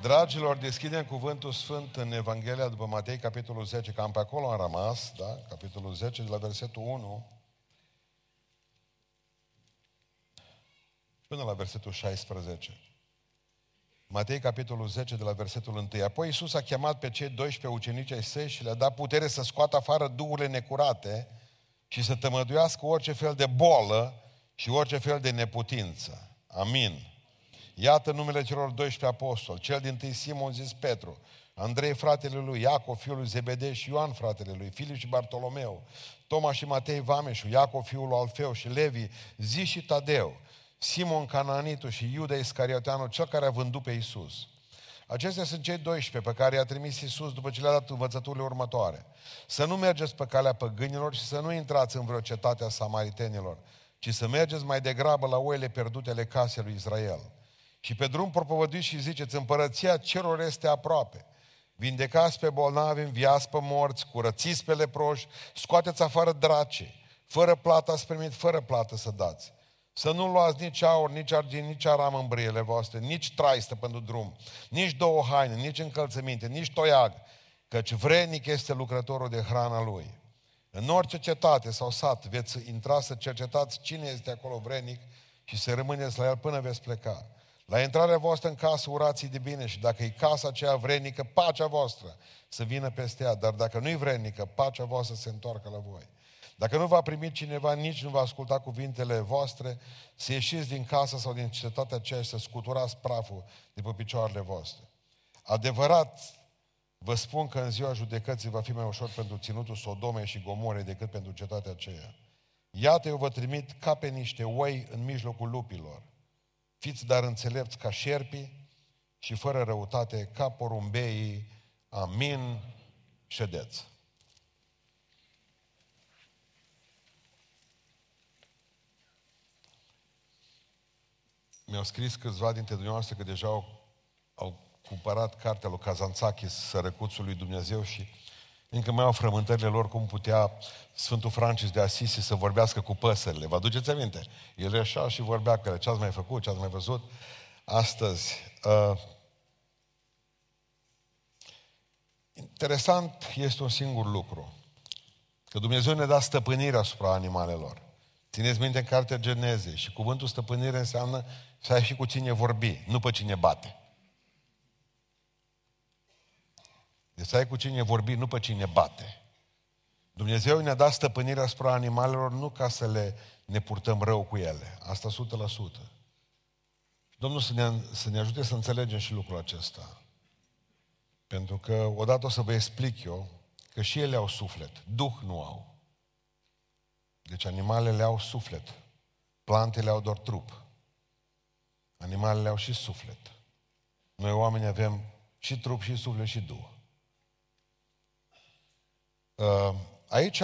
Dragilor, deschidem cuvântul sfânt în Evanghelia după Matei, capitolul 10, cam pe acolo am rămas, da? Capitolul 10, de la versetul 1 până la versetul 16. Matei, capitolul 10, de la versetul 1. Apoi Iisus a chemat pe cei 12 ucenici ai săi și le-a dat putere să scoată afară duhurile necurate și să tămăduiască orice fel de bolă și orice fel de neputință. Amin. Iată numele celor 12 apostoli. Cel din tâi Simon zis Petru, Andrei fratele lui, Iacov fiul lui Zebedei și Ioan fratele lui, Filip și Bartolomeu, Toma și Matei Vameșu, Iacov fiul lui Alfeu și Levi, Zi și Tadeu, Simon Cananitu și Iuda Iscarioteanu, cel care a vândut pe Isus. Acestea sunt cei 12 pe care i-a trimis Isus după ce le-a dat învățăturile următoare. Să nu mergeți pe calea păgânilor și să nu intrați în vreo cetate a samaritenilor, ci să mergeți mai degrabă la oile pierdute ale casei lui Israel. Și pe drum propovăduiți și ziceți, împărăția cerul este aproape. Vindecați pe bolnavi, înviați pe morți, curățiți pe leproși, scoateți afară drace. Fără plată ați primit, fără plată să dați. Să nu luați nici aur, nici argint, nici aram în brâiele voastre, nici traistă pentru drum, nici două haine, nici încălțăminte, nici toiag, căci vrednic este lucrătorul de hrana lui. În orice cetate sau sat veți intra să cercetați cine este acolo vrednic și să rămâneți la el până veți pleca. La intrarea voastră în casă urați de bine și dacă e casa aceea vrednică, pacea voastră să vină peste ea, dar dacă nu-i vrednică, pacea voastră se întoarcă la voi. Dacă nu va primi cineva, nici nu va asculta cuvintele voastre, să ieșiți din casă sau din cetatea aceea și să scuturați praful de pe picioarele voastre. Adevărat, vă spun că în ziua judecății va fi mai ușor pentru ținutul Sodomei și Gomorei decât pentru cetatea aceea. Iată, eu vă trimit ca pe niște oi în mijlocul lupilor. Fiți dar înțelepți ca șerpii și fără răutate ca porumbeii. Amin. Ședeți. Mi-au scris câțiva dintre dumneavoastră că deja au, au cumpărat cartea lui Kazantzakis, Sărăcuțul lui Dumnezeu și încă mai au frământările lor cum putea Sfântul Francis de Asisi să vorbească cu păsările. Vă aduceți aminte? El așa și vorbea cu ele. Ce ați mai făcut? Ce ați mai văzut? Astăzi. Uh, interesant este un singur lucru. Că Dumnezeu ne dă stăpânire asupra animalelor. Țineți minte în cartea Geneze și cuvântul stăpânire înseamnă să ai și cu cine vorbi, nu pe cine bate. Deci să ai cu cine vorbi, nu pe cine bate. Dumnezeu ne-a dat stăpânirea asupra animalelor nu ca să le ne purtăm rău cu ele. Asta 100%. Domnul să ne, să ne ajute să înțelegem și lucrul acesta. Pentru că odată o să vă explic eu că și ele au suflet. Duh nu au. Deci animalele au suflet. Plantele au doar trup. Animalele au și suflet. Noi oameni avem și trup, și suflet, și duh. Uh, aici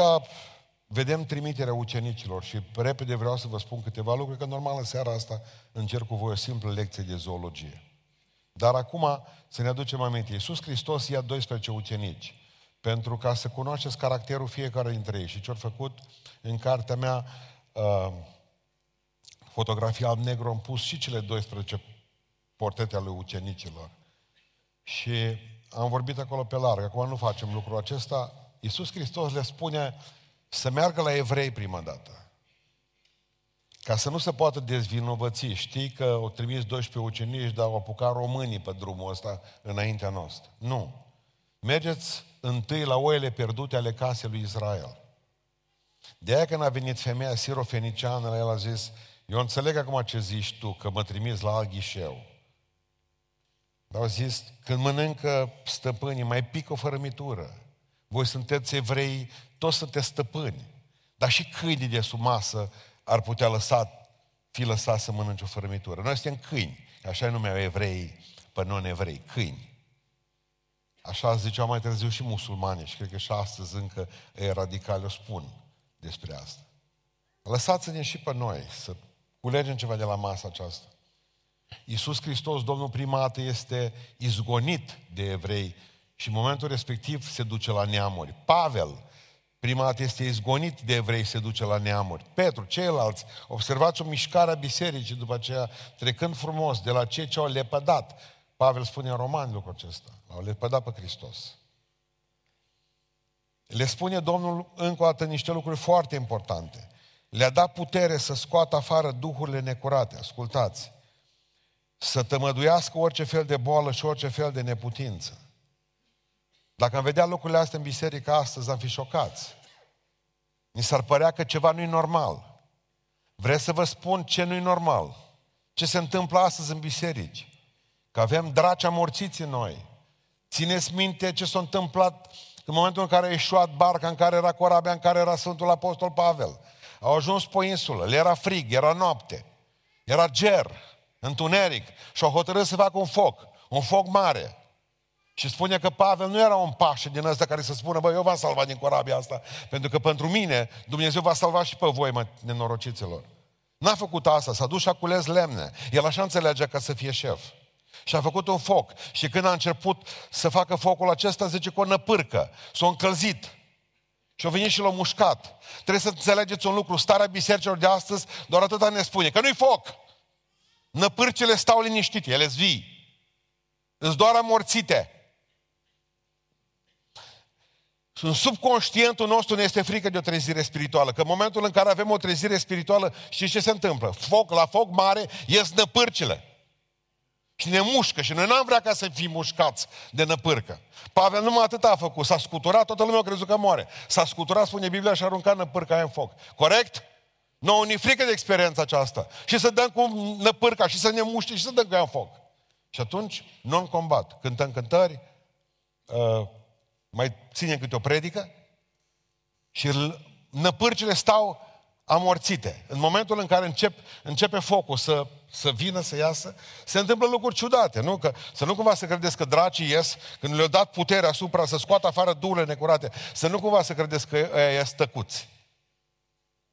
vedem trimiterea ucenicilor și repede vreau să vă spun câteva lucruri, că normal în seara asta încerc cu voi o simplă lecție de zoologie. Dar acum să ne aducem aminte. Iisus Hristos ia 12 ucenici pentru ca să cunoașteți caracterul fiecare dintre ei. Și ce-au făcut în cartea mea, uh, fotografia alb-negru, am pus și cele 12 portrete ale ucenicilor. Și am vorbit acolo pe larg. Acum nu facem lucrul acesta. Iisus Hristos le spune să meargă la evrei prima dată. Ca să nu se poată dezvinovăți. Știi că au trimis 12 ucenici, dar au apucat românii pe drumul ăsta înaintea noastră. Nu. Mergeți întâi la oile pierdute ale casei lui Israel. De aia când a venit femeia sirofeniciană, la el a zis, eu înțeleg acum ce zici tu, că mă trimiți la alt ghișeu. Dar au zis, când mănâncă stăpânii, mai pică o fărămitură. Voi sunteți evrei, toți sunteți stăpâni. Dar și câinii de sub masă ar putea lăsa, fi lăsat să mănânce o fărămitură. Noi suntem câini, așa numeau evrei pe non-evrei, câini. Așa ziceau mai târziu și musulmani și cred că și astăzi încă e radicali o spun despre asta. Lăsați-ne și pe noi să culegem ceva de la masa aceasta. Iisus Hristos, Domnul primat, este izgonit de evrei și în momentul respectiv se duce la neamuri. Pavel, primat, este izgonit de evrei, se duce la neamuri. Petru, ceilalți, observați o mișcare a bisericii după aceea, trecând frumos de la cei ce au lepădat Pavel spune în Romani lucrul acesta. L-au lepădat pe Hristos. Le spune Domnul încă o dată niște lucruri foarte importante. Le-a dat putere să scoată afară duhurile necurate. Ascultați! Să tămăduiască orice fel de boală și orice fel de neputință. Dacă am vedea lucrurile astea în biserică astăzi, am fi șocați. Mi s-ar părea că ceva nu-i normal. Vreți să vă spun ce nu-i normal? Ce se întâmplă astăzi în biserici? Că avem draci amorțiți în noi. Țineți minte ce s-a întâmplat în momentul în care a ieșuat barca în care era corabia, în care era Sfântul Apostol Pavel. Au ajuns pe insulă, le era frig, era noapte, era ger, întuneric și au hotărât să facă un foc, un foc mare. Și spune că Pavel nu era un pașă din ăsta care să spună, bă, eu v-am salvat din corabia asta, pentru că pentru mine Dumnezeu va salva și pe voi, mă, nenorociților. N-a făcut asta, s-a dus și a cules lemne. El așa înțelegea ca să fie șef. Și a făcut un foc. Și când a început să facă focul acesta, zice că o năpârcă. S-a încălzit. Și a venit și l-a mușcat. Trebuie să înțelegeți un lucru. Starea bisericilor de astăzi doar atâta ne spune. Că nu-i foc. Năpârcile stau liniștite, ele vii. Îți doar amorțite. În subconștientul nostru ne este frică de o trezire spirituală. Că în momentul în care avem o trezire spirituală, știți ce se întâmplă? Foc, la foc mare ies năpârcile. Și ne mușcă și noi n-am vrea ca să fim mușcați de năpârcă. Pavel numai atât a făcut, s-a scuturat, toată lumea a crezut că moare. S-a scuturat, spune Biblia, și a aruncat năpârca aia în foc. Corect? Nu, ni frică de experiența aceasta. Și să dăm cu năpârca și să ne muște și să dăm cu ea în foc. Și atunci, non-combat. Cântăm cântări, uh, mai ținem câte o predică și năpârcile stau amorțite. În momentul în care încep, începe focul să, să vină, să iasă, se întâmplă lucruri ciudate, nu? Că, să nu cumva să credeți că dracii ies, când le-au dat putere asupra să scoată afară durile necurate, să nu cumva să credeți că ăia ies tăcuți.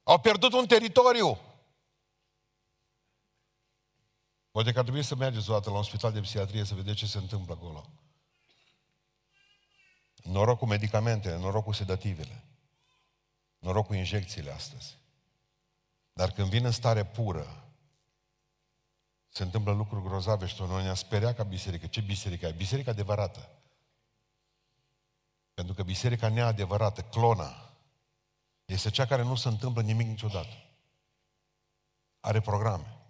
Au pierdut un teritoriu. Poate că ar trebui să mergeți o dată la un spital de psihiatrie să vedeți ce se întâmplă acolo. Noroc cu medicamentele, noroc cu sedativele, noroc cu injecțiile astăzi. Dar când vin în stare pură, se întâmplă lucruri grozave și noi ne-a speriat ca biserică. Ce biserică e? Biserica adevărată. Pentru că biserica neadevărată, clona, este cea care nu se întâmplă nimic niciodată. Are programe.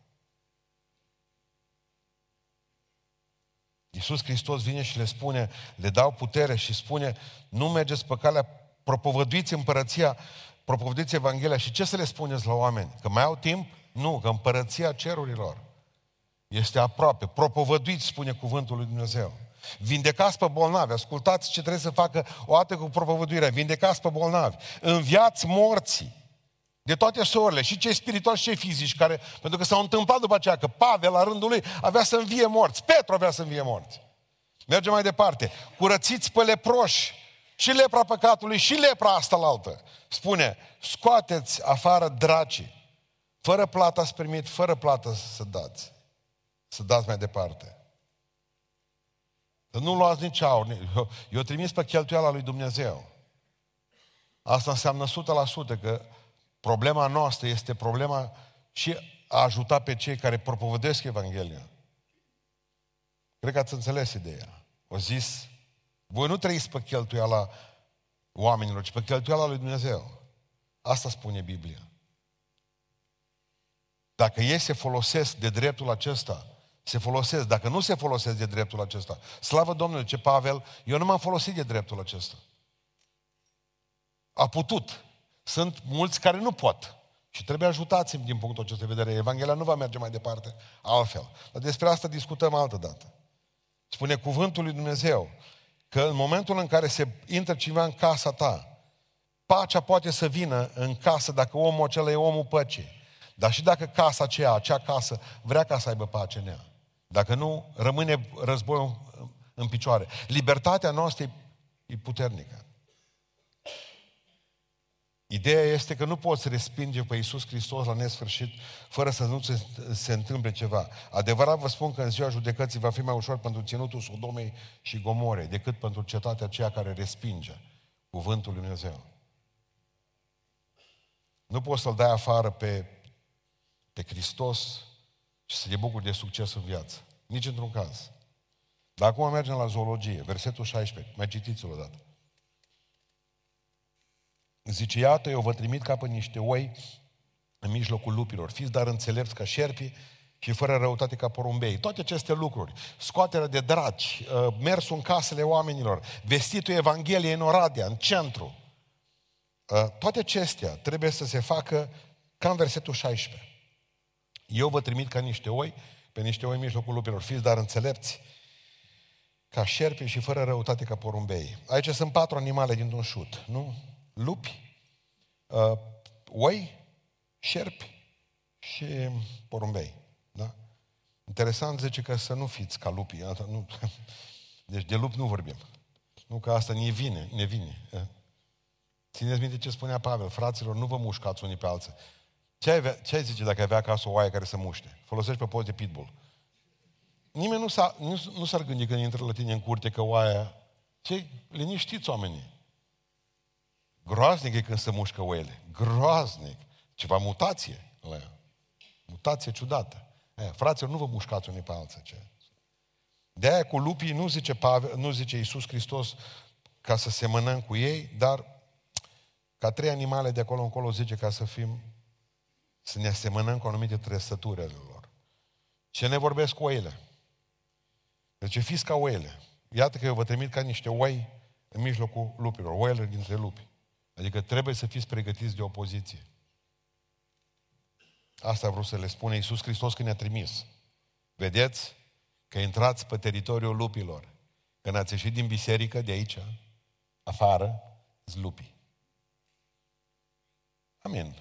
Iisus Hristos vine și le spune, le dau putere și spune, nu mergeți pe calea, propovăduiți împărăția, propovăduiți Evanghelia. Și ce să le spuneți la oameni? Că mai au timp? Nu, că împărăția cerurilor este aproape. Propovăduiți, spune cuvântul lui Dumnezeu. Vindecați pe bolnavi, ascultați ce trebuie să facă o dată cu propovăduirea. Vindecați pe bolnavi, înviați morții. De toate sorile, și cei spirituali și cei fizici, care, pentru că s-au întâmplat după aceea, că Pavel, la rândul lui, avea să învie morți. Petru avea să învie morți. Mergem mai departe. Curățiți pe leproși. Și lepra păcatului, și lepra asta la altă. Spune, scoateți afară dracii. Fără plată ați primit, fără plată să dați. Să dați mai departe. Să nu luați nici aur. Eu, eu trimis pe cheltuiala lui Dumnezeu. Asta înseamnă 100% că Problema noastră este problema și a ajuta pe cei care propovădesc Evanghelia. Cred că ați înțeles ideea. O zis, voi nu trăiți pe cheltuiala oamenilor, ci pe cheltuiala lui Dumnezeu. Asta spune Biblia. Dacă ei se folosesc de dreptul acesta, se folosesc. Dacă nu se folosesc de dreptul acesta, slavă Domnului, ce Pavel, eu nu m-am folosit de dreptul acesta. A putut. Sunt mulți care nu pot. Și trebuie ajutați din punctul acesta de vedere. Evanghelia nu va merge mai departe altfel. Dar despre asta discutăm altă dată. Spune cuvântul lui Dumnezeu că în momentul în care se intră cineva în casa ta, pacea poate să vină în casă dacă omul acela e omul păcii. Dar și dacă casa aceea, acea casă, vrea ca să aibă pace în ea. Dacă nu, rămâne războiul în picioare. Libertatea noastră e puternică. Ideea este că nu poți respinge pe Iisus Hristos la nesfârșit fără să nu se, se întâmple ceva. Adevărat vă spun că în ziua judecății va fi mai ușor pentru ținutul Sodomei și Gomorei decât pentru cetatea aceea care respinge cuvântul lui Dumnezeu. Nu poți să-L dai afară pe, pe Hristos și să te bucuri de succes în viață. Nici într-un caz. Dar acum mergem la zoologie, versetul 16. Mai citiți-l odată. Zice, iată, eu vă trimit ca pe niște oi în mijlocul lupilor. Fiți dar înțelepți ca șerpii și fără răutate ca porumbei. Toate aceste lucruri, scoaterea de dragi, uh, mersul în casele oamenilor, vestitul Evangheliei în Oradea, în centru, uh, toate acestea trebuie să se facă ca în versetul 16. Eu vă trimit ca niște oi, pe niște oi în mijlocul lupilor. Fiți dar înțelepți ca șerpi și fără răutate ca porumbei. Aici sunt patru animale dintr-un șut, nu? Lupi, uh, oi, șerpi și porumbei. Da? Interesant zice că să nu fiți ca lupii. Asta nu... Deci de lup nu vorbim. Nu că asta ne vine, ne vine. Țineți minte ce spunea Pavel, fraților, nu vă mușcați unii pe alții. Ce ai, avea, ce ai zice dacă ai avea acasă o oaie care să muște? Folosești pe post de pitbull. Nimeni nu, s-a, nu, nu s-ar gândi când intră la tine în curte că oaia... Ce? Liniștiți oamenii. Groaznic e când se mușcă oile. Groaznic. Ceva mutație la ea. Mutație ciudată. E, fraților, nu vă mușcați unii pe alții. Ce? De aia cu lupii nu zice, Pavel, nu zice Iisus Hristos ca să semănăm cu ei, dar ca trei animale de acolo încolo zice ca să fim, să ne asemănăm cu anumite trăsături ale lor. Ce ne vorbesc cu oile? Deci fiți ca oile. Iată că eu vă trimit ca niște oi în mijlocul lupilor, oile dintre lupi. Adică trebuie să fiți pregătiți de opoziție. Asta a vrut să le spune Iisus Hristos când ne-a trimis. Vedeți că intrați pe teritoriul lupilor. Când ați ieșit din biserică, de aici, afară, lupii. Amin.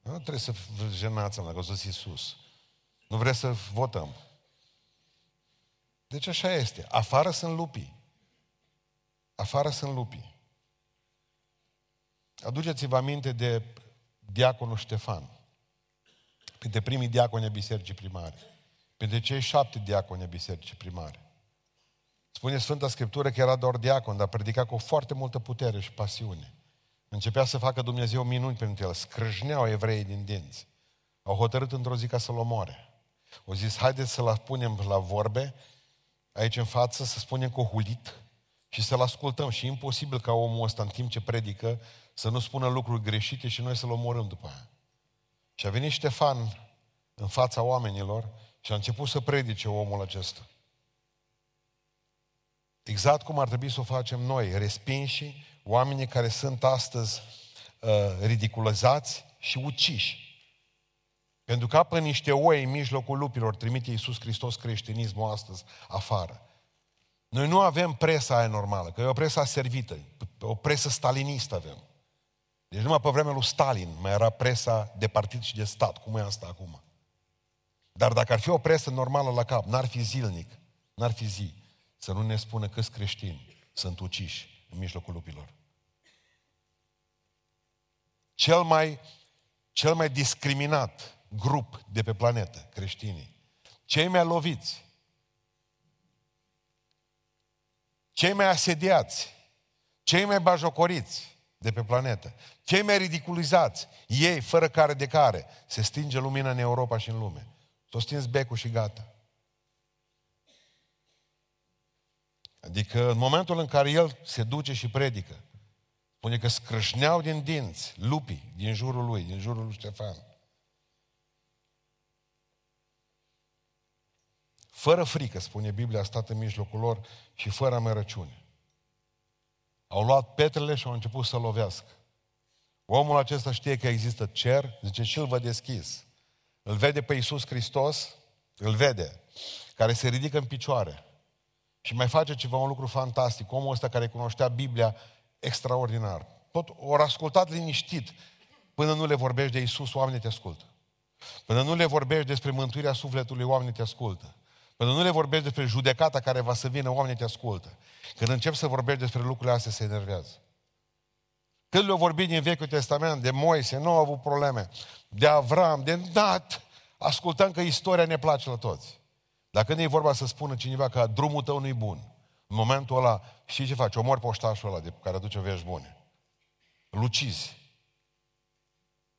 Nu trebuie să vă jenați la că Iisus. Nu vreți să votăm. Deci așa este. Afară sunt lupii. Afară sunt lupii. Aduceți-vă aminte de diaconul Ștefan printre primii diaconi ai bisericii primare, printre cei șapte diaconi ai bisericii primare. Spune Sfânta Scriptură că era doar diacon, dar predica cu foarte multă putere și pasiune. Începea să facă Dumnezeu minuni pentru el. Scrâșneau evreii din dinți. Au hotărât într-o zi ca să-l omoare. Au zis, haideți să-l punem la vorbe, aici în față, să spunem cu hulit și să-l ascultăm. Și e imposibil ca omul ăsta, în timp ce predică, să nu spună lucruri greșite și noi să-l omorâm după aia. Și a venit Ștefan în fața oamenilor și a început să predice omul acesta. Exact cum ar trebui să o facem noi, respinși, oamenii care sunt astăzi uh, ridiculizați și uciși. Pentru că pe niște oi în mijlocul lupilor trimite Iisus Hristos creștinismul astăzi afară. Noi nu avem presa aia normală, că e o presă servită, o presă stalinistă avem. Deci numai pe vremea lui Stalin mai era presa de partid și de stat, cum e asta acum. Dar dacă ar fi o presă normală la cap, n-ar fi zilnic, n-ar fi zi, să nu ne spună câți creștini sunt uciși în mijlocul lupilor. Cel mai, cel mai discriminat grup de pe planetă, creștinii, cei mai loviți, cei mai asediați, cei mai bajocoriți, de pe planetă. Cei mai ridiculizați, ei, fără care de care, se stinge lumina în Europa și în lume. S-o stins becul și gata. Adică în momentul în care el se duce și predică, spune că scrâșneau din dinți lupii din jurul lui, din jurul lui Ștefan. Fără frică, spune Biblia, a stat în mijlocul lor și fără amărăciune. Au luat petrele și au început să lovească. Omul acesta știe că există cer, zice, și îl vă deschis. Îl vede pe Iisus Hristos, îl vede, care se ridică în picioare. Și mai face ceva, un lucru fantastic. Omul ăsta care cunoștea Biblia extraordinar. Tot ori ascultat liniștit. Până nu le vorbești de Iisus, oamenii te ascultă. Până nu le vorbești despre mântuirea sufletului, oamenii te ascultă. Până nu le vorbești despre judecata care va să vină, oamenii te ascultă. Când încep să vorbești despre lucrurile astea, se enervează. Când le-au vorbit din Vechiul Testament, de Moise, nu au avut probleme. De Avram, de dat. Ascultăm că istoria ne place la toți. Dar când e vorba să spună cineva că drumul tău nu-i bun, în momentul ăla, știi ce faci? Omori poștașul ăla de care aduce vești bune. Lucizi.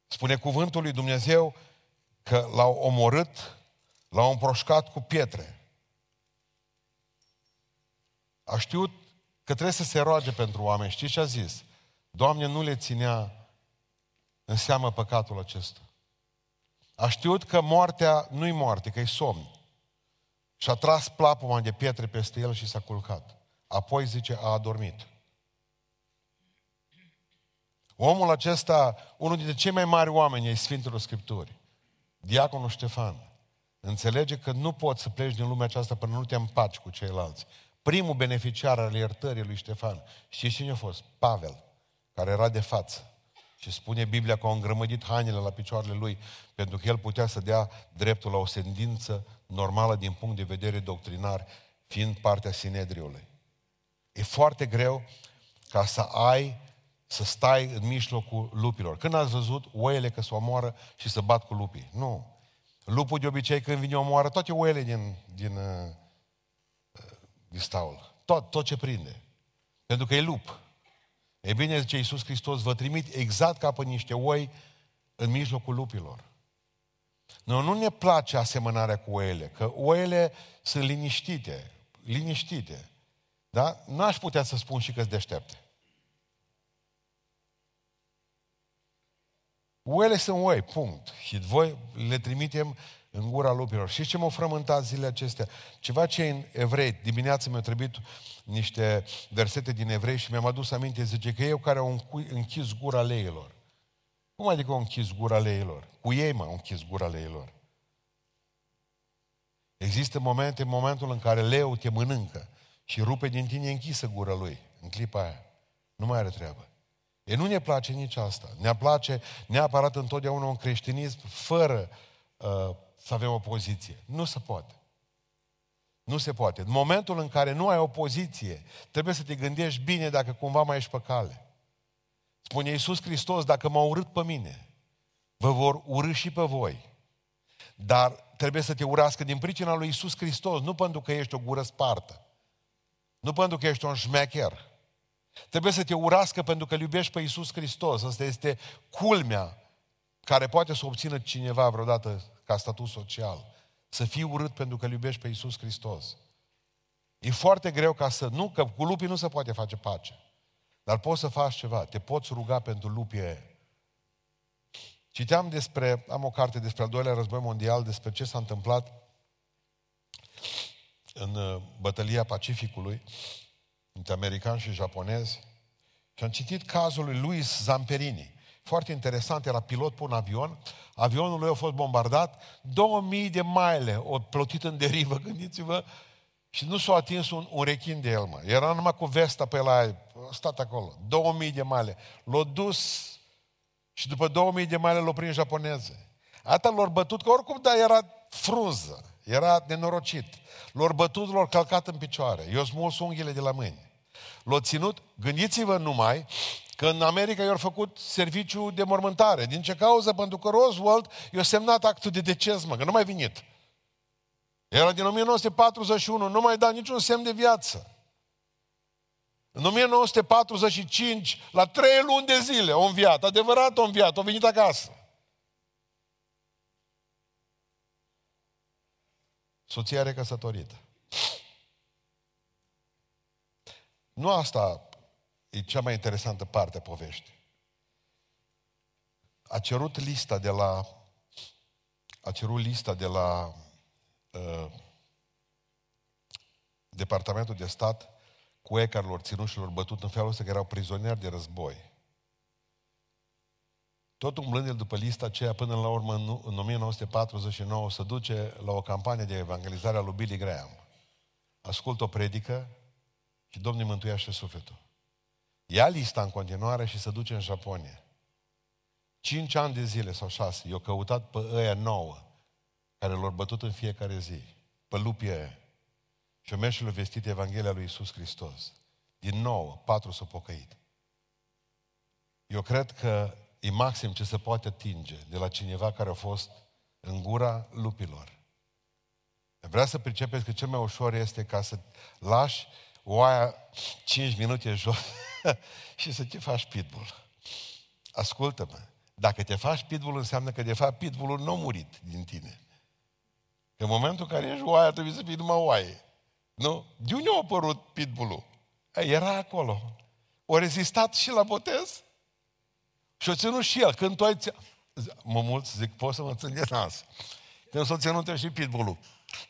Spune cuvântul lui Dumnezeu că l-au omorât, l-au împroșcat cu pietre. A știut că trebuie să se roage pentru oameni. Știți ce a zis? Doamne, nu le ținea în seamă păcatul acesta. A știut că moartea nu-i moarte, că e somn. Și a tras plapuma de pietre peste el și s-a culcat. Apoi, zice, a adormit. Omul acesta, unul dintre cei mai mari oameni ai Sfintelor Scripturi, Diaconul Ștefan, înțelege că nu poți să pleci din lumea aceasta până nu te împaci cu ceilalți. Primul beneficiar al iertării lui Ștefan, știți cine a fost? Pavel, care era de față. Și spune Biblia că a îngrămădit hainele la picioarele lui, pentru că el putea să dea dreptul la o sendință normală din punct de vedere doctrinar, fiind partea Sinedriului. E foarte greu ca să ai, să stai în mijlocul lupilor. Când ați văzut oile că se omoară și să bat cu lupii? Nu. Lupul de obicei când vine omoară toate oile din, din, uh, din staul. Tot, tot ce prinde. Pentru că e lup. E bine, zice Iisus Hristos, vă trimit exact ca pe niște oi în mijlocul lupilor. Noi nu ne place asemănarea cu oile, că oile sunt liniștite, liniștite. Da? N-aș putea să spun și că sunt deștepte. Oile sunt oi, punct. Și voi le trimitem în gura lupilor. Și ce m-au frământat zilele acestea? Ceva ce în evrei, dimineața mi-au trebuit niște versete din evrei și mi-am adus aminte, zice că eu care au închis gura leilor. Cum adică au închis gura leilor? Cu ei m-au închis gura leilor. Există momente, în momentul în care leul te mănâncă și rupe din tine închisă gura lui, în clipa aia. Nu mai are treabă. E nu ne place nici asta. Ne place neapărat întotdeauna un creștinism fără uh, să avem o poziție. Nu se poate. Nu se poate. În momentul în care nu ai o poziție, trebuie să te gândești bine dacă cumva mai ești pe cale. Spune Iisus Hristos, dacă m-au urât pe mine, vă vor urâ și pe voi. Dar trebuie să te urască din pricina lui Iisus Hristos, nu pentru că ești o gură spartă. Nu pentru că ești un șmecher. Trebuie să te urască pentru că îl iubești pe Iisus Hristos. Asta este culmea care poate să obțină cineva vreodată ca statut social. Să fii urât pentru că îl iubești pe Iisus Hristos. E foarte greu ca să... Nu, că cu lupii nu se poate face pace. Dar poți să faci ceva. Te poți ruga pentru lupii aia. Citeam despre... Am o carte despre al doilea război mondial, despre ce s-a întâmplat în uh, bătălia Pacificului între americani și japonezi. Și am citit cazul lui Luis Zamperini. Foarte interesant, era pilot pe un avion. Avionul lui a fost bombardat. 2000 de mile o plotit în derivă, gândiți-vă. Și nu s-a atins un, un rechin de el, mă. Era numai cu vesta pe la a stat acolo. 2000 de mile. L-a dus și după 2000 de mile l-a prins japoneze. Ata l-au bătut, că oricum, da, era frunză. Era nenorocit. L-au bătut, l-au calcat în picioare. I-au smuls unghiile de la mâini. L-au ținut, gândiți-vă numai, că în America i-au făcut serviciu de mormântare. Din ce cauză? Pentru că Roosevelt i-a semnat actul de deces, mă, că nu mai venit. Era din 1941, nu mai da niciun semn de viață. În 1945, la trei luni de zile, o înviat, adevărat o înviat, o venit acasă. Soția recăsătorită. Nu asta e cea mai interesantă parte a poveștii. A cerut lista de la a cerut lista de la uh, Departamentul de Stat cu ei care lor ținut și lor bătut în felul ăsta că erau prizonieri de război. Tot umblând el după lista aceea, până la urmă, în, în 1949, se duce la o campanie de evangelizare a lui Billy Graham. Ascultă o predică și Domnul mântuiește sufletul. Ia lista în continuare și se duce în Japonia. Cinci ani de zile sau șase, i-au căutat pe ăia nouă, care l-au bătut în fiecare zi, pe lupii ăia. Și au mers și le vestit Evanghelia lui Isus Hristos. Din nou, patru s-au pocăit. Eu cred că e maxim ce se poate atinge de la cineva care a fost în gura lupilor. Vrea să pricepeți că cel mai ușor este ca să lași oaia 5 minute jos și să te faci pitbull. Ascultă-mă, dacă te faci pitbull înseamnă că de fapt pitbullul nu a murit din tine. Că în momentul în care ești oaia trebuie să fii numai oaie. Nu? De unde a apărut pitbull Era acolo. O rezistat și la botez. Și o ținut și el. Când tu ai... Mă mulți zic, poți să mă țin de nas. Când s-o ținut și pitbull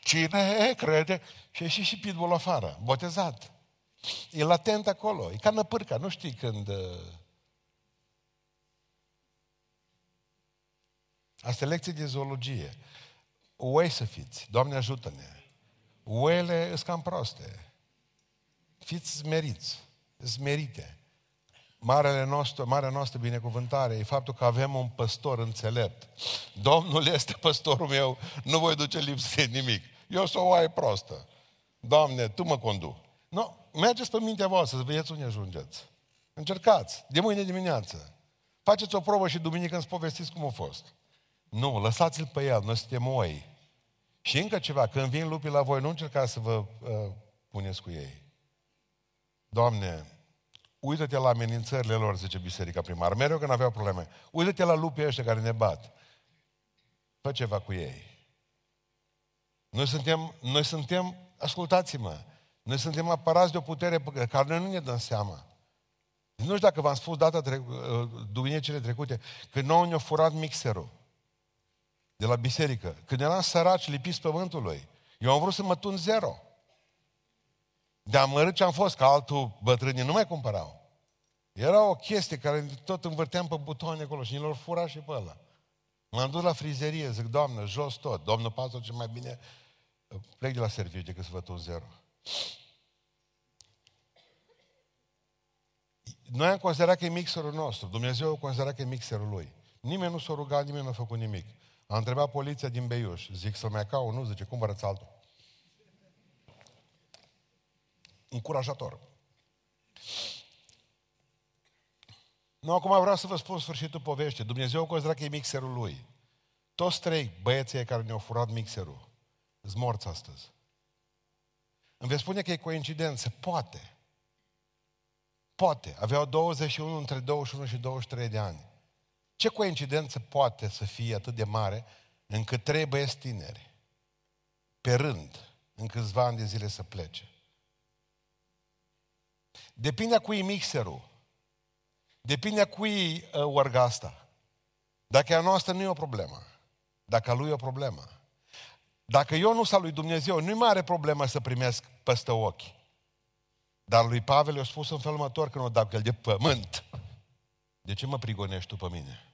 Cine crede? Și ieși și pitbull afară, botezat. E latent acolo, e ca năpârca, nu știi când... Uh, Asta e lecție de zoologie. Oi să fiți, Doamne ajută-ne. Oile sunt cam proste. Fiți smeriți, smerite. Marele nostru, marea noastră binecuvântare e faptul că avem un păstor înțelept. Domnul este păstorul meu, nu voi duce lipsă de nimic. Eu sunt o oaie prostă. Doamne, Tu mă condu. Nu, mergeți pe mintea voastră să vedeți unde ajungeți. Încercați, de mâine dimineață. Faceți o probă și duminică îmi povestiți cum a fost. Nu, lăsați-l pe el, noi suntem oi. Și încă ceva, când vin lupii la voi, nu încercați să vă uh, puneți cu ei. Doamne, uită-te la amenințările lor, zice biserica primară, mereu când aveau probleme. Uită-te la lupii ăștia care ne bat. Fă ceva cu ei. Noi suntem, noi suntem ascultați-mă, noi suntem apărați de o putere pe care noi nu ne dăm seama. Nu știu dacă v-am spus data trec, uh, duminicile trecute, că nouă ne-a furat mixerul de la biserică. Când eram săraci, lipiți pământului, eu am vrut să mă tun zero. De amărât ce am fost, că altul bătrânii nu mai cumpărau. Era o chestie care tot învârteam pe butoane acolo și ni-l fura și pe ăla. M-am dus la frizerie, zic, Doamnă, jos tot. Domnul pastor, ce mai bine plec de la serviciu decât să văd un zero. Noi am considerat că e mixerul nostru. Dumnezeu a considerat că e mixerul lui. Nimeni nu s-a rugat, nimeni nu a făcut nimic. A întrebat poliția din Beiuș. Zic să-l mai cau, nu? Zice, cumpărăți altul. Încurajator. Nu, acum vreau să vă spun sfârșitul poveștii. Dumnezeu considera că e mixerul lui. Toți trei băieții care ne-au furat mixerul sunt morți astăzi. Îmi veți spune că e coincidență? Poate. Poate. Aveau 21 între 21 și 23 de ani. Ce coincidență poate să fie atât de mare încât trei băieți tineri, pe rând, în câțiva ani de zile să plece? Depinde cu cui mixerul. Depinde cu cui uh, orga asta. Dacă a noastră nu e o problemă. Dacă a lui e o problemă. Dacă eu nu sunt lui Dumnezeu, nu-i mare problemă să primesc peste ochi. Dar lui Pavel i-a spus în felul următor când o dat el de pământ. De ce mă prigonești tu pe mine?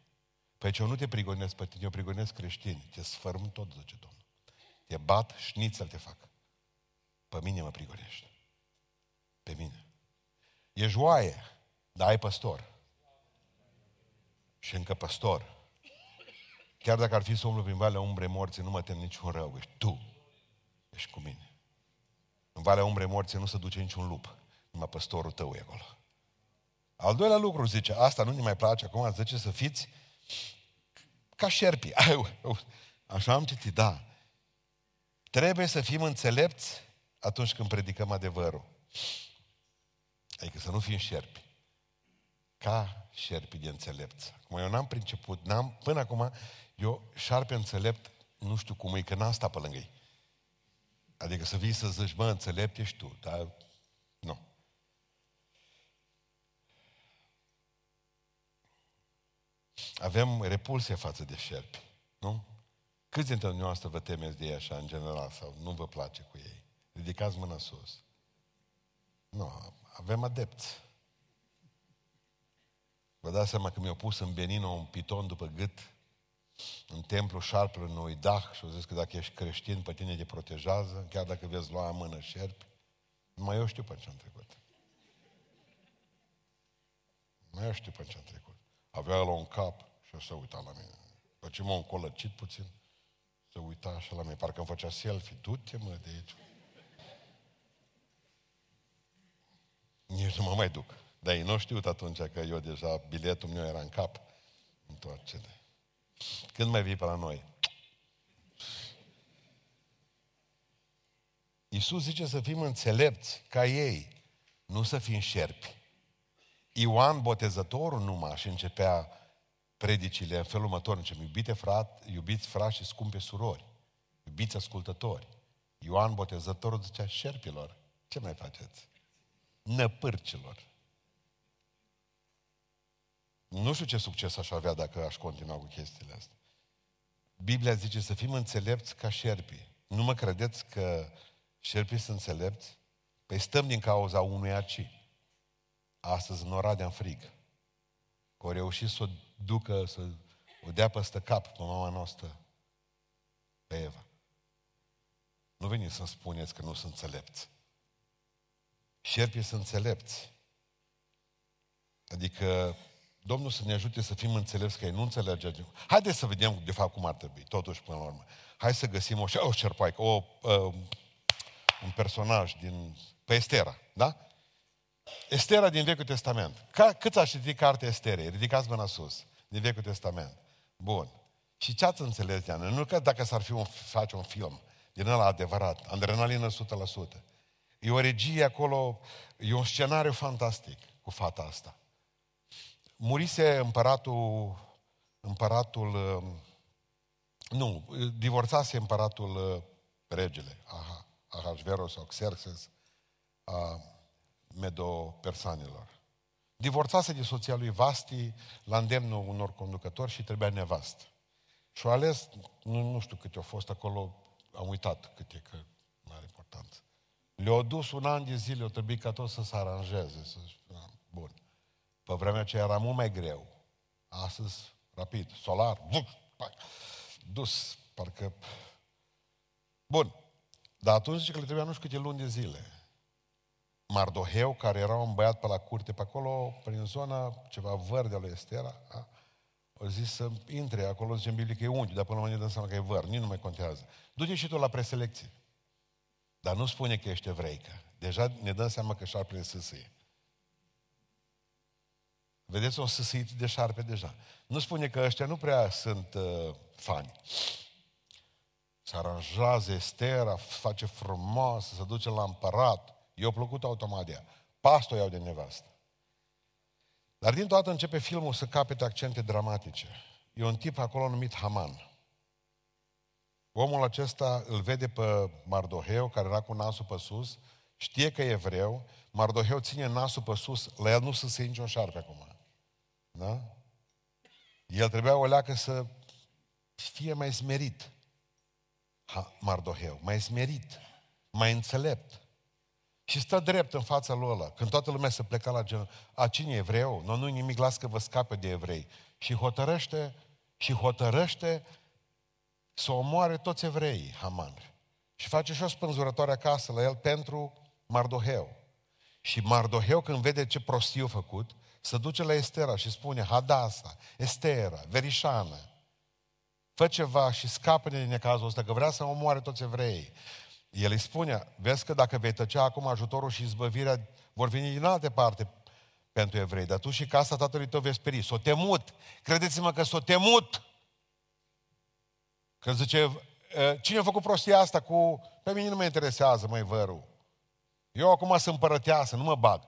Păi ce eu nu te prigonesc pe tine, eu prigonesc creștini. Te sfărâm tot, zice Domnul. Te bat, șnițel te fac. Pe mine mă prigonești. Pe mine. E joaie, dar ai păstor. Și încă păstor. Chiar dacă ar fi să umblu prin valea umbrei morții, nu mă tem niciun rău. Ești tu. Ești cu mine. În valea umbrei morții nu se duce niciun lup. Numai păstorul tău e acolo. Al doilea lucru zice, asta nu ne mai place acum, zice să fiți ca șerpi. Așa am citit, da. Trebuie să fim înțelepți atunci când predicăm adevărul. Adică să nu fim șerpi. Ca șerpi de înțelepți. Acum eu n-am principut, n-am, până acum, eu șarpe înțelept, nu știu cum e, că n-am stat pe lângă ei. Adică să vii să zici, mă, înțelept ești tu, dar nu. Avem repulsie față de șerpi, nu? Câți dintre dumneavoastră vă temeți de ei așa în general sau nu vă place cu ei? Ridicați mâna sus. Nu, avem adepți. Vă dați seama că mi-au pus în Benino un piton după gât în templu șarpelui unui dah și au zis că dacă ești creștin, pe tine te protejează, chiar dacă vezi lua în mână șerpi. Numai eu știu pe ce am trecut. Mai eu știu pe ce am trecut. Avea la un cap și o să uita la mine. După ce m-am colăcit puțin, să uita așa la mine. Parcă îmi făcea selfie. Du-te, mă, de aici. Nici nu mă mai duc. Dar ei nu știut atunci că eu deja, biletul meu era în cap. Întoarce-te. Când mai vii pe la noi? Iisus zice să fim înțelepți ca ei, nu să fim șerpi. Ioan Botezătorul numai și începea predicile în felul următor, încep, iubite frat, iubiți frați și scumpe surori, iubiți ascultători, Ioan Botezătorul zicea șerpilor, ce mai faceți? Năpârcilor. Nu știu ce succes aș avea dacă aș continua cu chestiile astea. Biblia zice să fim înțelepți ca șerpii. Nu mă credeți că șerpii sunt înțelepți? Păi stăm din cauza unui aci. Astăzi în Oradea în frig. Că au reușit să o ducă, să o dea peste cap pe mama noastră, pe Eva. Nu veniți să-mi spuneți că nu sunt înțelepți. Șerpii sunt înțelepți. Adică Domnul să ne ajute să fim înțelepți, că ei nu înțelegem. Haideți să vedem de fapt cum ar trebui, totuși până la urmă. Hai să găsim o, o șerpaică, o, uh, un personaj din, pe Estera, da? Estera din Vechiul Testament. Ca, cât ați citit cartea Esterei? Ridicați mâna sus. Din Vechiul Testament. Bun. Și ce ați înțeles de Nu că dacă s-ar fi un, face un film din ăla adevărat, adrenalină 100%. E o regie acolo, e un scenariu fantastic cu fata asta. Murise împăratul, împăratul, um, nu, divorțase împăratul uh, regele, Aha, Ahasveros sau Xerxes, a medo-persanilor. Divorțase de soția lui Vasti la îndemnul unor conducători și trebuia nevastă. Și-o ales, nu, nu știu câte au fost acolo, am uitat câte, că nu are importanță. Le-au dus un an de zile, o trebuie ca tot să se aranjeze. Să... Bun. Pe vremea aceea era mult mai greu. Astăzi, rapid, solar, dus, parcă... Bun. Dar atunci zice că le trebuia nu știu câte luni de zile. Mardoheu, care era un băiat pe la curte, pe acolo, prin zona ceva verde a lui Estera, a, au zis să intre acolo, zice în Biblie că e unghi, dar până la urmă ne dăm seama că e văr, nici nu mai contează. Du-te și tu la preselecție. Dar nu spune că ești evreică. Deja ne dăm seama că și-ar prins sâsâie. Vedeți, o sâsâit de șarpe deja. Nu spune că ăștia nu prea sunt uh, fani. Se aranjează Estera, face frumos, se duce la împărat. I-a plăcut automat de ea. Pastor iau de nevastă. Dar din toată începe filmul să capete accente dramatice. E un tip acolo numit Haman. Omul acesta îl vede pe Mardoheu, care era cu nasul pe sus, știe că e evreu, Mardoheu ține nasul pe sus, la el nu se se niciun șarpe acum. Da? El trebuia o leacă să fie mai smerit. Ha, Mardoheu, mai smerit, mai înțelept. Și stă drept în fața lui ăla. Când toată lumea se pleca la genul, a, cine e evreu? Nu, nu nimic, las că vă scape de evrei. Și hotărăște, și hotărăște să omoare toți evreii, Haman. Și face și o spânzurătoare acasă la el pentru Mardoheu. Și Mardoheu, când vede ce prostiu a făcut, se duce la Estera și spune, Hadasa, Estera, Verișană, fă ceva și scapă din necazul ăsta, că vrea să omoare toți evreii. El îi spune, vezi că dacă vei tăcea acum ajutorul și izbăvirea vor veni din alte parte pentru evrei, dar tu și casa tatălui tău veți speri. S-o temut. Credeți-mă că s-o temut. Că zice, cine a făcut prostia asta cu... Pe mine nu mă interesează, mai vărul. Eu acum sunt împărăteasă, nu mă bag.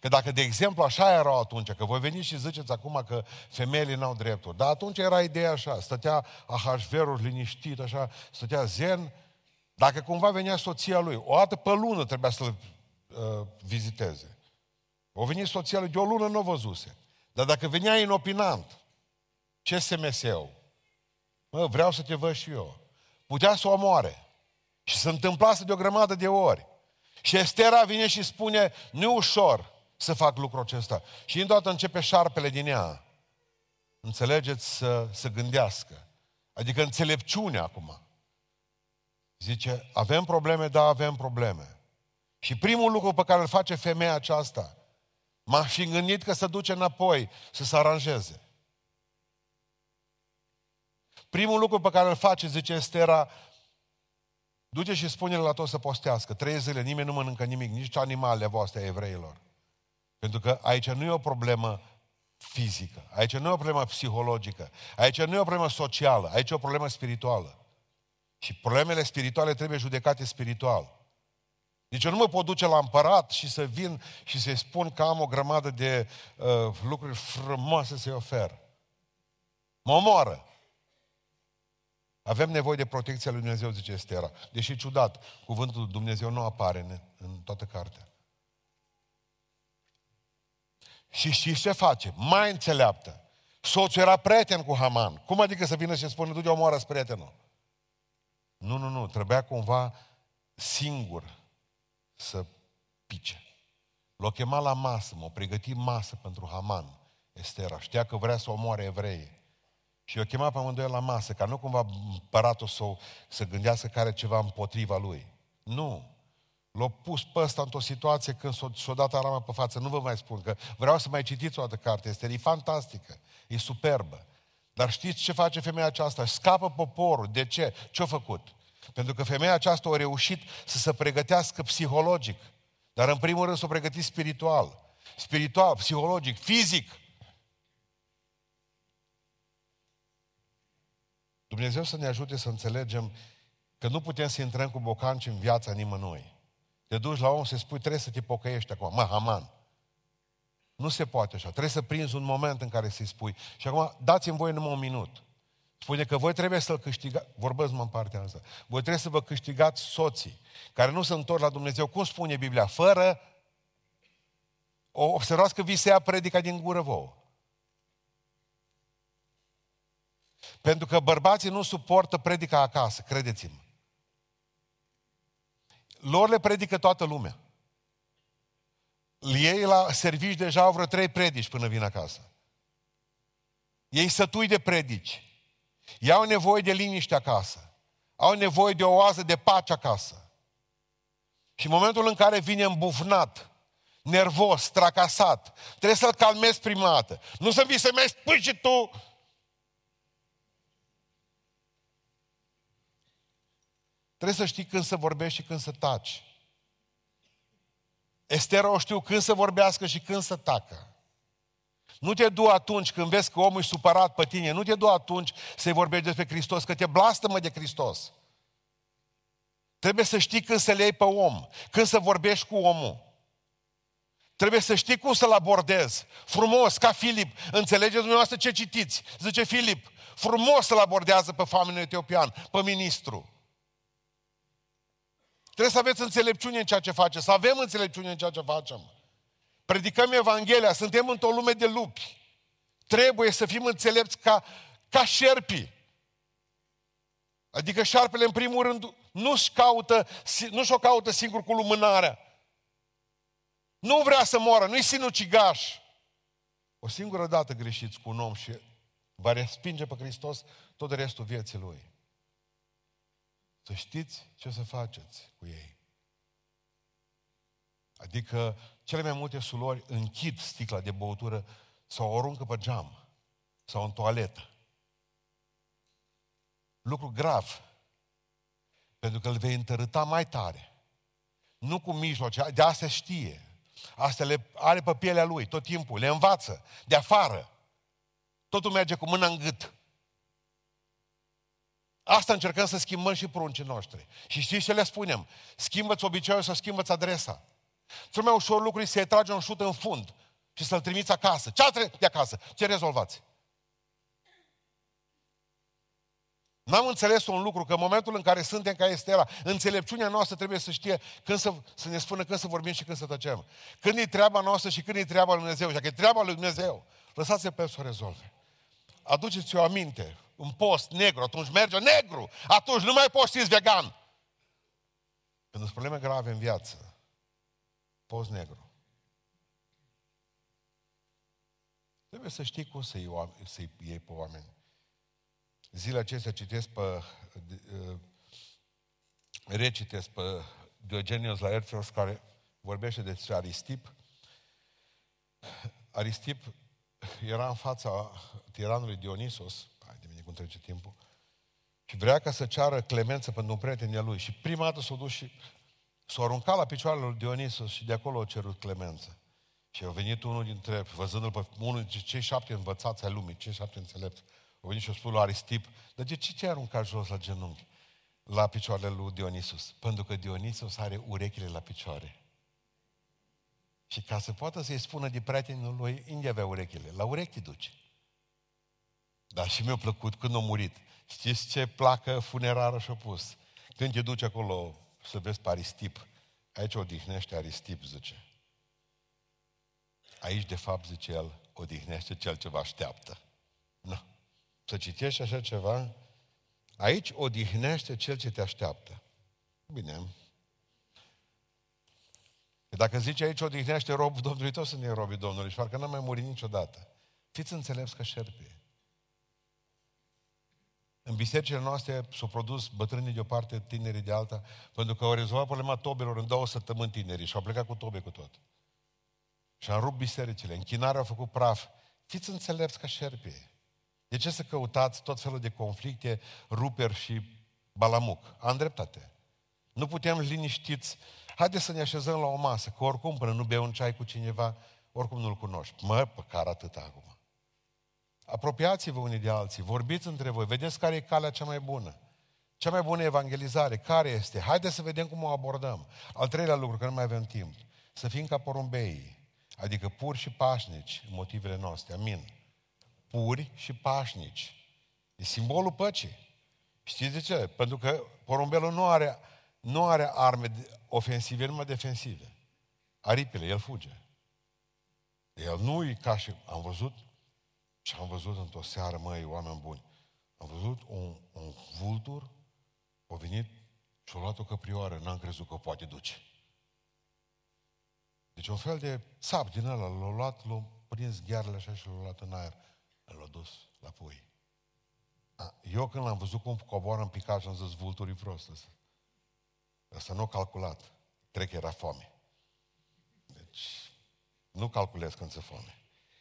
Că dacă, de exemplu, așa erau atunci, că voi veni și ziceți acum că femeile n-au drepturi, dar atunci era ideea așa, stătea Ahasverul liniștit, așa, stătea zen, dacă cumva venea soția lui, o dată pe lună trebuia să-l uh, viziteze. O venit soția lui, de o lună nu o văzuse. Dar dacă venea inopinant, ce SMS-ul? Mă, vreau să te văd și eu. Putea să o omoare. Și se întâmplase de o grămadă de ori. Și Estera vine și spune, nu e ușor să fac lucrul acesta. Și îndată începe șarpele din ea. Înțelegeți să, să gândească. Adică înțelepciune acum. Zice, avem probleme? Da, avem probleme. Și primul lucru pe care îl face femeia aceasta, m-aș fi gândit că să duce înapoi, să se aranjeze. Primul lucru pe care îl face, zice Estera, duce și spune la tot să postească. Trei zile, nimeni nu mănâncă nimic, nici animalele voastre evreilor. Pentru că aici nu e o problemă fizică, aici nu e o problemă psihologică, aici nu e o problemă socială, aici e o problemă spirituală. Și problemele spirituale trebuie judecate spiritual. Deci eu nu mă pot duce la împărat și să vin și să-i spun că am o grămadă de uh, lucruri frumoase să-i ofer. Mă omoară. Avem nevoie de protecția lui Dumnezeu, zice Estera. Deși ciudat, cuvântul Dumnezeu nu apare în, în toată cartea. Și știți ce face? Mai înțeleaptă. Soțul era prieten cu Haman. Cum adică să vină și să spună, du-te omoară prietenul? Nu, nu, nu. Trebuia cumva singur să pice. L-a chemat la masă, m-a pregătit masă pentru Haman, Estera. Știa că vrea să omoare evrei. Și i-a chemat pe amândoi la masă, ca nu cumva împăratul să, să gândească că are ceva împotriva lui. Nu. L-a pus pe ăsta într-o situație când s-a, s-a dat arama pe față. Nu vă mai spun că vreau să mai citiți o altă carte. Este e fantastică, e superbă. Dar știți ce face femeia aceasta? Scapă poporul. De ce? Ce-a făcut? Pentru că femeia aceasta a reușit să se pregătească psihologic. Dar în primul rând s-a pregătit spiritual. Spiritual, psihologic, fizic. Dumnezeu să ne ajute să înțelegem că nu putem să intrăm cu bocanci în viața nimănui. Te duci la om să spui, trebuie să te pocăiești acum. Mă, Haman. Nu se poate așa. Trebuie să prinzi un moment în care să-i spui. Și acum dați-mi voi numai un minut. Spune că voi trebuie să-l câștigați, vorbesc mă în partea asta, voi trebuie să vă câștigați soții care nu se întorc la Dumnezeu. Cum spune Biblia? Fără o, observați că vi se ia predica din gură vouă. Pentru că bărbații nu suportă predica acasă, credeți-mă. Lor le predică toată lumea. Ei la servici deja au vreo trei predici până vin acasă. Ei sătui de predici. Ei au nevoie de liniște acasă. Au nevoie de o oază de pace acasă. Și în momentul în care vine îmbufnat, nervos, tracasat, trebuie să-l calmezi prima dată. Nu să vii să mergi, păi și tu Trebuie să știi când să vorbești și când să taci. Estera o știu când să vorbească și când să tacă. Nu te du atunci când vezi că omul e supărat pe tine, nu te du atunci să-i vorbești despre Hristos, că te mă de Hristos. Trebuie să știi când să le iei pe om, când să vorbești cu omul. Trebuie să știi cum să-l abordezi. Frumos, ca Filip. Înțelegeți dumneavoastră ce citiți? Zice Filip, frumos să-l abordează pe famenul etiopian, pe ministru. Trebuie să aveți înțelepciune în ceea ce faceți, să avem înțelepciune în ceea ce facem. Predicăm Evanghelia, suntem într-o lume de lupi. Trebuie să fim înțelepți ca, ca șerpii. Adică șarpele, în primul rând, nu-și caută, nu-și o caută singur cu lumânarea. Nu vrea să moară, nu-i sinucigaș. O singură dată greșiți cu un om și va respinge pe Hristos tot restul vieții lui. Să știți ce să faceți cu ei. Adică cele mai multe sulori închid sticla de băutură sau o aruncă pe geam sau în toaletă. Lucru grav. Pentru că îl vei întărâta mai tare. Nu cu mijloace, de asta știe. Astea le are pe pielea lui tot timpul, le învață de afară. Totul merge cu mâna în gât. Asta încercăm să schimbăm și pruncii noștri. Și știți ce le spunem? Schimbă-ți obiceiul să schimbă-ți adresa. Cel mai ușor lucru este să-i tragi un șut în fund și să-l trimiți acasă. Ce trebuie de acasă? Ce rezolvați? N-am înțeles un lucru, că în momentul în care suntem ca Estera, înțelepciunea noastră trebuie să știe când să, să ne spună când să vorbim și când să tăcem. Când e treaba noastră și când e treaba lui Dumnezeu. Și dacă e treaba lui Dumnezeu, lăsați-l pe el să o rezolve. Aduceți-o aminte un post negru, atunci merge negru, atunci nu mai poți fi vegan. Când sunt probleme grave în viață, post negru. Trebuie să știi cum să-i, să iei pe oameni. Zilele acestea citesc pe, uh, recitesc pe Diogenius Laertios care vorbește despre Aristip. Aristip era în fața tiranului Dionisos, cum trece timpul. Și vrea ca să ceară clemență pentru un prieten de lui. Și prima dată s-a dus și s-a aruncat la picioarele lui Dionisos și de acolo a cerut clemență. Și a venit unul dintre, văzându-l pe unul dintre cei șapte învățați ai lumii, cei șapte înțelepți, a venit și a spus lui Aristip, dar de ce te-ai aruncat jos la genunchi? La picioarele lui Dionisus. Pentru că Dionisus are urechile la picioare. Și ca să poată să-i spună de prietenul lui, unde avea urechile? La urechi te duci. Dar și mi-a plăcut când a murit. Știți ce placă funerară și-a pus? Când te duci acolo să vezi pe Aristip, aici odihnește Aristip, zice. Aici, de fapt, zice el, odihnește cel ce vă așteaptă. Nu. Să citești așa ceva, aici odihnește cel ce te așteaptă. Bine. Dacă zice aici odihnește robul Domnului, tot sunt robii Domnului și parcă n-am mai murit niciodată. Fiți înțelepți ca șerpii. În bisericile noastre s-au produs bătrânii de o parte, tinerii de alta, pentru că au rezolvat problema tobelor în două săptămâni tinerii și au plecat cu tobe cu tot. Și am rupt bisericile, închinarea a făcut praf. Fiți înțelepți ca șerpii. De ce să căutați tot felul de conflicte, ruperi și balamuc? Am dreptate. Nu putem liniștiți. Haideți să ne așezăm la o masă, că oricum până nu bei un ceai cu cineva, oricum nu-l cunoști. Mă, păcar atât acum. Apropiați-vă unii de alții, vorbiți între voi, vedeți care e calea cea mai bună. Cea mai bună evangelizare, care este? Haideți să vedem cum o abordăm. Al treilea lucru, că nu mai avem timp, să fim ca porumbei, adică puri și pașnici în motivele noastre. Amin. Puri și pașnici. E simbolul păcii. Știți de ce? Pentru că porumbelul nu are, nu are arme ofensive, numai defensive. Aripile, el fuge. El nu e ca și... Am văzut și am văzut într-o seară, măi, oameni buni, am văzut un, un vultur, a venit și a luat o căprioară, n-am crezut că o poate duce. Deci un fel de țap din ăla, l-a luat, l-a prins ghearele așa și l-a luat în aer. L-a dus la pui. Eu când l-am văzut cum coboară în picat și am zis, vulturii prost ăsta. Ăsta nu a calculat. Cred că era foame. Deci, nu calculez când se foame.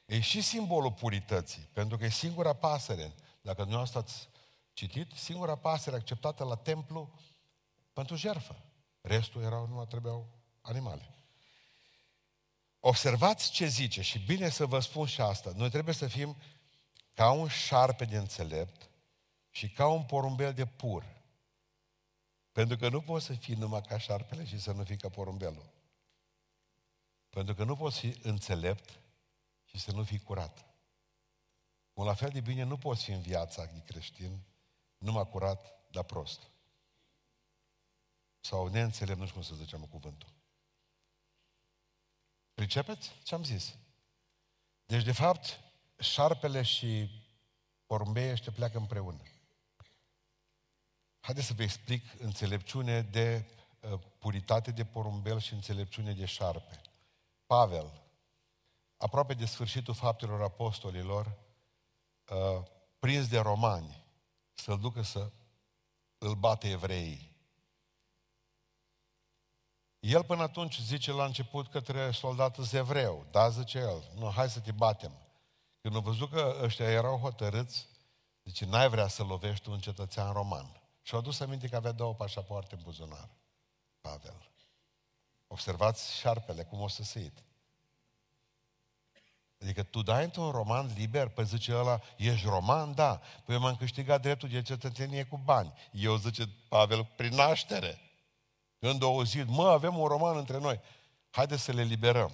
E și simbolul purității, pentru că e singura pasăre, dacă dumneavoastră ați citit, singura pasăre acceptată la templu pentru jertfă. Restul erau, nu trebuiau animale. Observați ce zice și bine să vă spun și asta. Noi trebuie să fim ca un șarpe de înțelept și ca un porumbel de pur. Pentru că nu poți să fii numai ca șarpele și să nu fii ca porumbelul. Pentru că nu poți fi înțelept și să nu fii curat. Cum la fel de bine nu poți fi în viața de creștin numai curat, dar prost. Sau neînțelept, nu știu cum să zicem cuvântul. Pricepeți ce am zis? Deci, de fapt, șarpele și porumbei ăștia pleacă împreună. Haideți să vă explic înțelepciune de uh, puritate de porumbel și înțelepciune de șarpe. Pavel, aproape de sfârșitul faptelor apostolilor, uh, prins de romani, să-l ducă să îl bate evreii. El până atunci zice la început către soldatul evreu, da, zice el, nu, hai să te batem. Când a văzut că ăștia erau hotărâți, zice, n-ai vrea să lovești un cetățean roman. Și au adus aminte că avea două pașapoarte în buzunar. Pavel. Observați șarpele, cum o să săit. Adică tu dai într-un roman liber, pe zice ăla, ești roman? Da. Păi eu m-am câștigat dreptul de cetățenie cu bani. Eu, zice Pavel, prin naștere. Când au auzit, mă, avem un roman între noi. Haideți să le liberăm.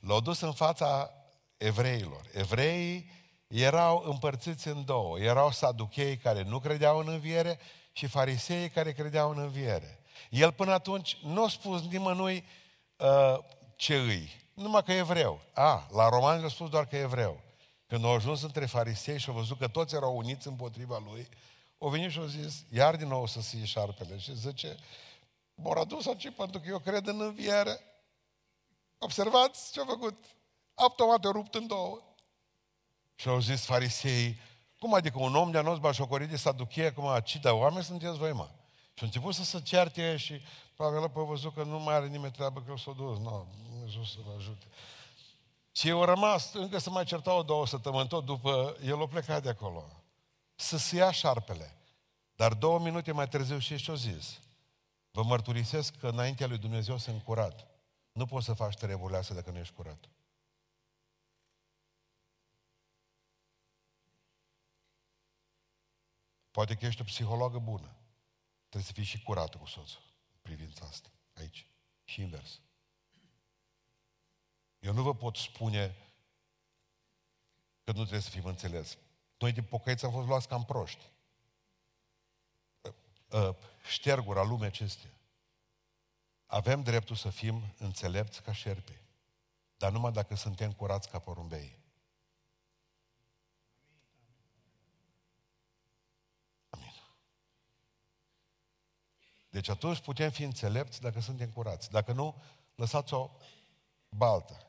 L-au dus în fața evreilor. Evreii erau împărțiți în două. Erau saduchei care nu credeau în înviere și farisei care credeau în înviere. El până atunci nu a spus nimănui uh, ce îi. Numai că e evreu. A, la romani le-a spus doar că e evreu. Când au ajuns între farisei și au văzut că toți erau uniți împotriva lui, au venit și au zis, iar din nou să se șarpele. Și zice, m-au adus aici pentru că eu cred în înviere. Observați ce a făcut. Automat o rupt în două. Și au zis farisei, cum adică un om de-a nostru bașocorit de saduchie, cum ci de oameni sunteți voi, mă? Și au început să se certe și Pavel a văzut că nu mai are nimeni treabă că s-a dus. Nu, Dumnezeu să-l ajute. Și au rămas, încă să mai certau două săptămâni, tot după, el a plecat de acolo. Să se ia șarpele. Dar două minute mai târziu și ce-o zis? Vă mărturisesc că înaintea lui Dumnezeu sunt curat. Nu poți să faci treburile astea dacă nu ești curat. Poate că ești o psihologă bună. Trebuie să fii și curată cu soțul în privința asta. Aici. Și invers. Eu nu vă pot spune că nu trebuie să fim înțeles. Noi din pocăiți am fost luați cam proști. Ă, ștergura lumea acestea. Avem dreptul să fim înțelepți ca șerpi, dar numai dacă suntem curați ca porumbei. Amin. Deci atunci putem fi înțelepți dacă suntem curați. Dacă nu, lăsați-o baltă.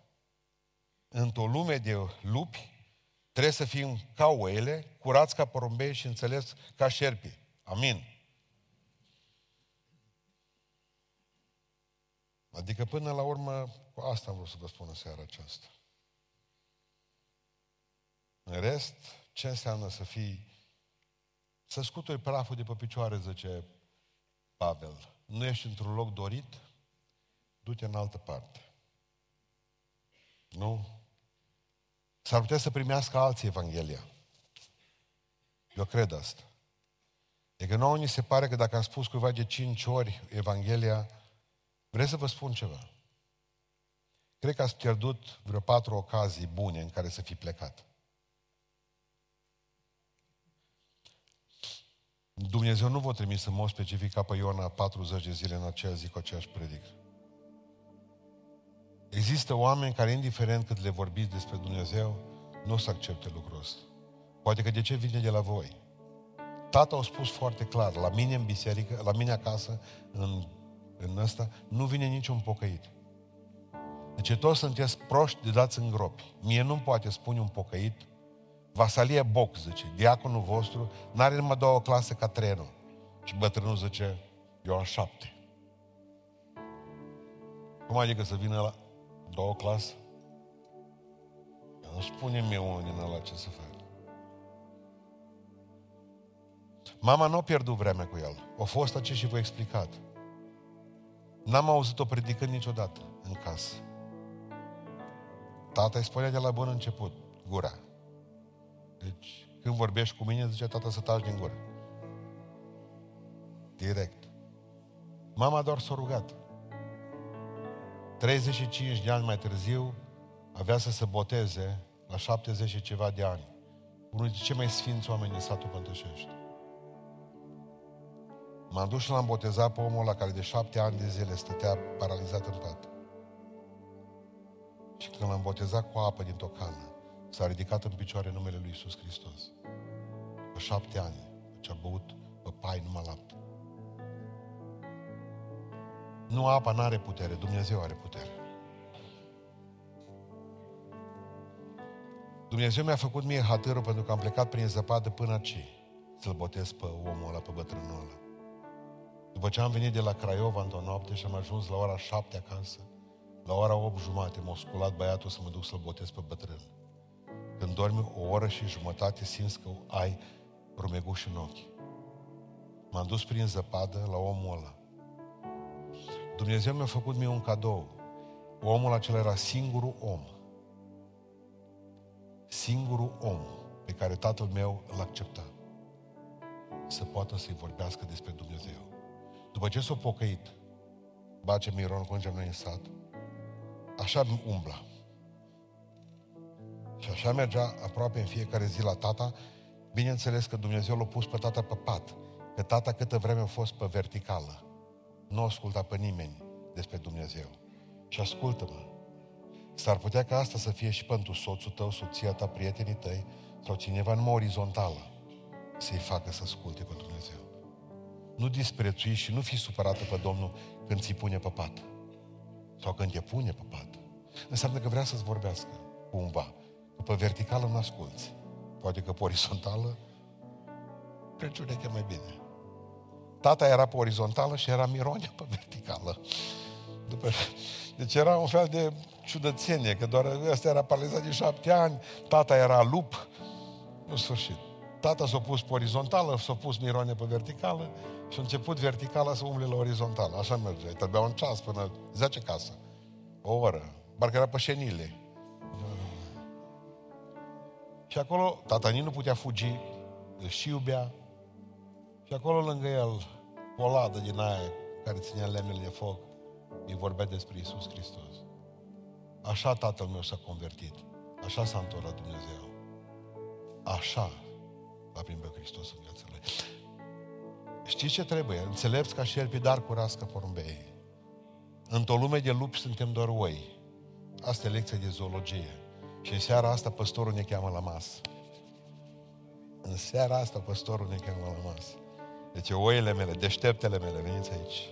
Într-o lume de lupi, trebuie să fim ca oile, curați ca porumbei și înțelepți ca șerpi. Amin. Adică până la urmă, cu asta am vrut să vă spun în seara aceasta. În rest, ce înseamnă să fii, să scuturi praful de pe picioare, zice Pavel. Nu ești într-un loc dorit, du-te în altă parte. Nu? S-ar putea să primească alții Evanghelia. Eu cred asta. E că nouă ni se pare că dacă am spus cuiva de cinci ori Evanghelia, Vreți să vă spun ceva? Cred că ați pierdut vreo patru ocazii bune în care să fi plecat. Dumnezeu nu vă trimis în mod specific ca pe Iona 40 de zile în acea zi cu aceeași predică. Există oameni care, indiferent cât le vorbiți despre Dumnezeu, nu o să accepte lucrul ăsta. Poate că de ce vine de la voi? Tata a spus foarte clar, la mine în biserică, la mine acasă, în în ăsta, nu vine niciun pocăit. Deci toți sunteți proști de dați în gropi. Mie nu poate spune un pocăit, Vasalie Boc, zice, diaconul vostru, n-are numai două clase ca trenul. Și bătrânul zice, eu am șapte. Cum adică să vină la două clase? Nu spune mie unul din ăla ce să fac. Mama nu a pierdut vremea cu el. A fost aici și v-a explicat. N-am auzit-o predicând niciodată în casă. Tata îi spunea de la bun început, gura. Deci, când vorbești cu mine, zice tata să taci din gură. Direct. Mama doar s-a rugat. 35 de ani mai târziu, avea să se boteze la 70 și ceva de ani. Unul dintre cei mai sfinți oameni din satul Pântășești. M-am dus și l-am botezat pe omul ăla care de șapte ani de zile stătea paralizat în pat. Și când l-am botezat cu apă din tocană, s-a ridicat în picioare numele lui Isus Hristos. Pe șapte ani, ce a băut pe pai numai lapte. Nu apa nu are putere, Dumnezeu are putere. Dumnezeu mi-a făcut mie hatărul pentru că am plecat prin zăpadă până aici să-l botez pe omul ăla, pe bătrânul ăla. După ce am venit de la Craiova într-o noapte și am ajuns la ora șapte acasă, la ora 8 jumate m-a sculat băiatul să mă duc să-l botez pe bătrân. Când dormi o oră și jumătate, simți că ai rumeguș în ochi. M-am dus prin zăpadă la omul ăla. Dumnezeu mi-a făcut mie un cadou. Omul acela era singurul om. Singurul om pe care tatăl meu îl accepta. Să poată să-i vorbească despre Dumnezeu. După ce s-a pocăit, bace Miron, cum noi în sat, așa umbla. Și așa mergea aproape în fiecare zi la tata, bineînțeles că Dumnezeu l-a pus pe tata pe pat, că tata câtă vreme a fost pe verticală. Nu asculta pe nimeni despre Dumnezeu. Și ascultă-mă, s-ar putea ca asta să fie și pentru soțul tău, soția ta, prietenii tăi, sau cineva numai orizontală, să-i facă să asculte pe Dumnezeu. Nu disprețui și nu fi supărată pe Domnul când ți pune pe pat. Sau când te pune pe pat. Înseamnă că vrea să-ți vorbească cumva. Că pe verticală nu asculți. Poate că pe orizontală treci urechea mai bine. Tata era pe orizontală și era Mironea pe verticală. După... Deci era un fel de ciudățenie, că doar ăsta era paralizat de șapte ani, tata era lup, în sfârșit. Tata s-a pus pe orizontală, s-a pus Mirone pe verticală și a început verticala să umble la orizontală. Așa merge. Trebuia un ceas până 10 casă. O oră. Parcă era pe șenile. Și acolo tata nu putea fugi, îl și iubea. Și acolo lângă el, o ladă din aia care ținea lemnele de foc, îi vorbea despre Isus Hristos. Așa tatăl meu s-a convertit. Așa s-a întors Dumnezeu. Așa l-a primit pe Hristos în viața lui. Știți ce trebuie? Înțelepți ca și el pe dar curască porumbei. Într-o lume de lupi suntem doar oi. Asta e lecția de zoologie. Și în seara asta păstorul ne cheamă la masă. În seara asta păstorul ne cheamă la masă. Deci oile mele, deșteptele mele, veniți aici.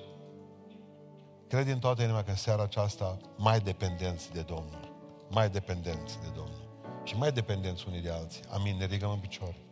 Cred din toată inima că în seara aceasta mai dependenți de Domnul. Mai dependenți de Domnul. Și mai dependenți unii de alții. Amin. Ne ridicăm în picioare.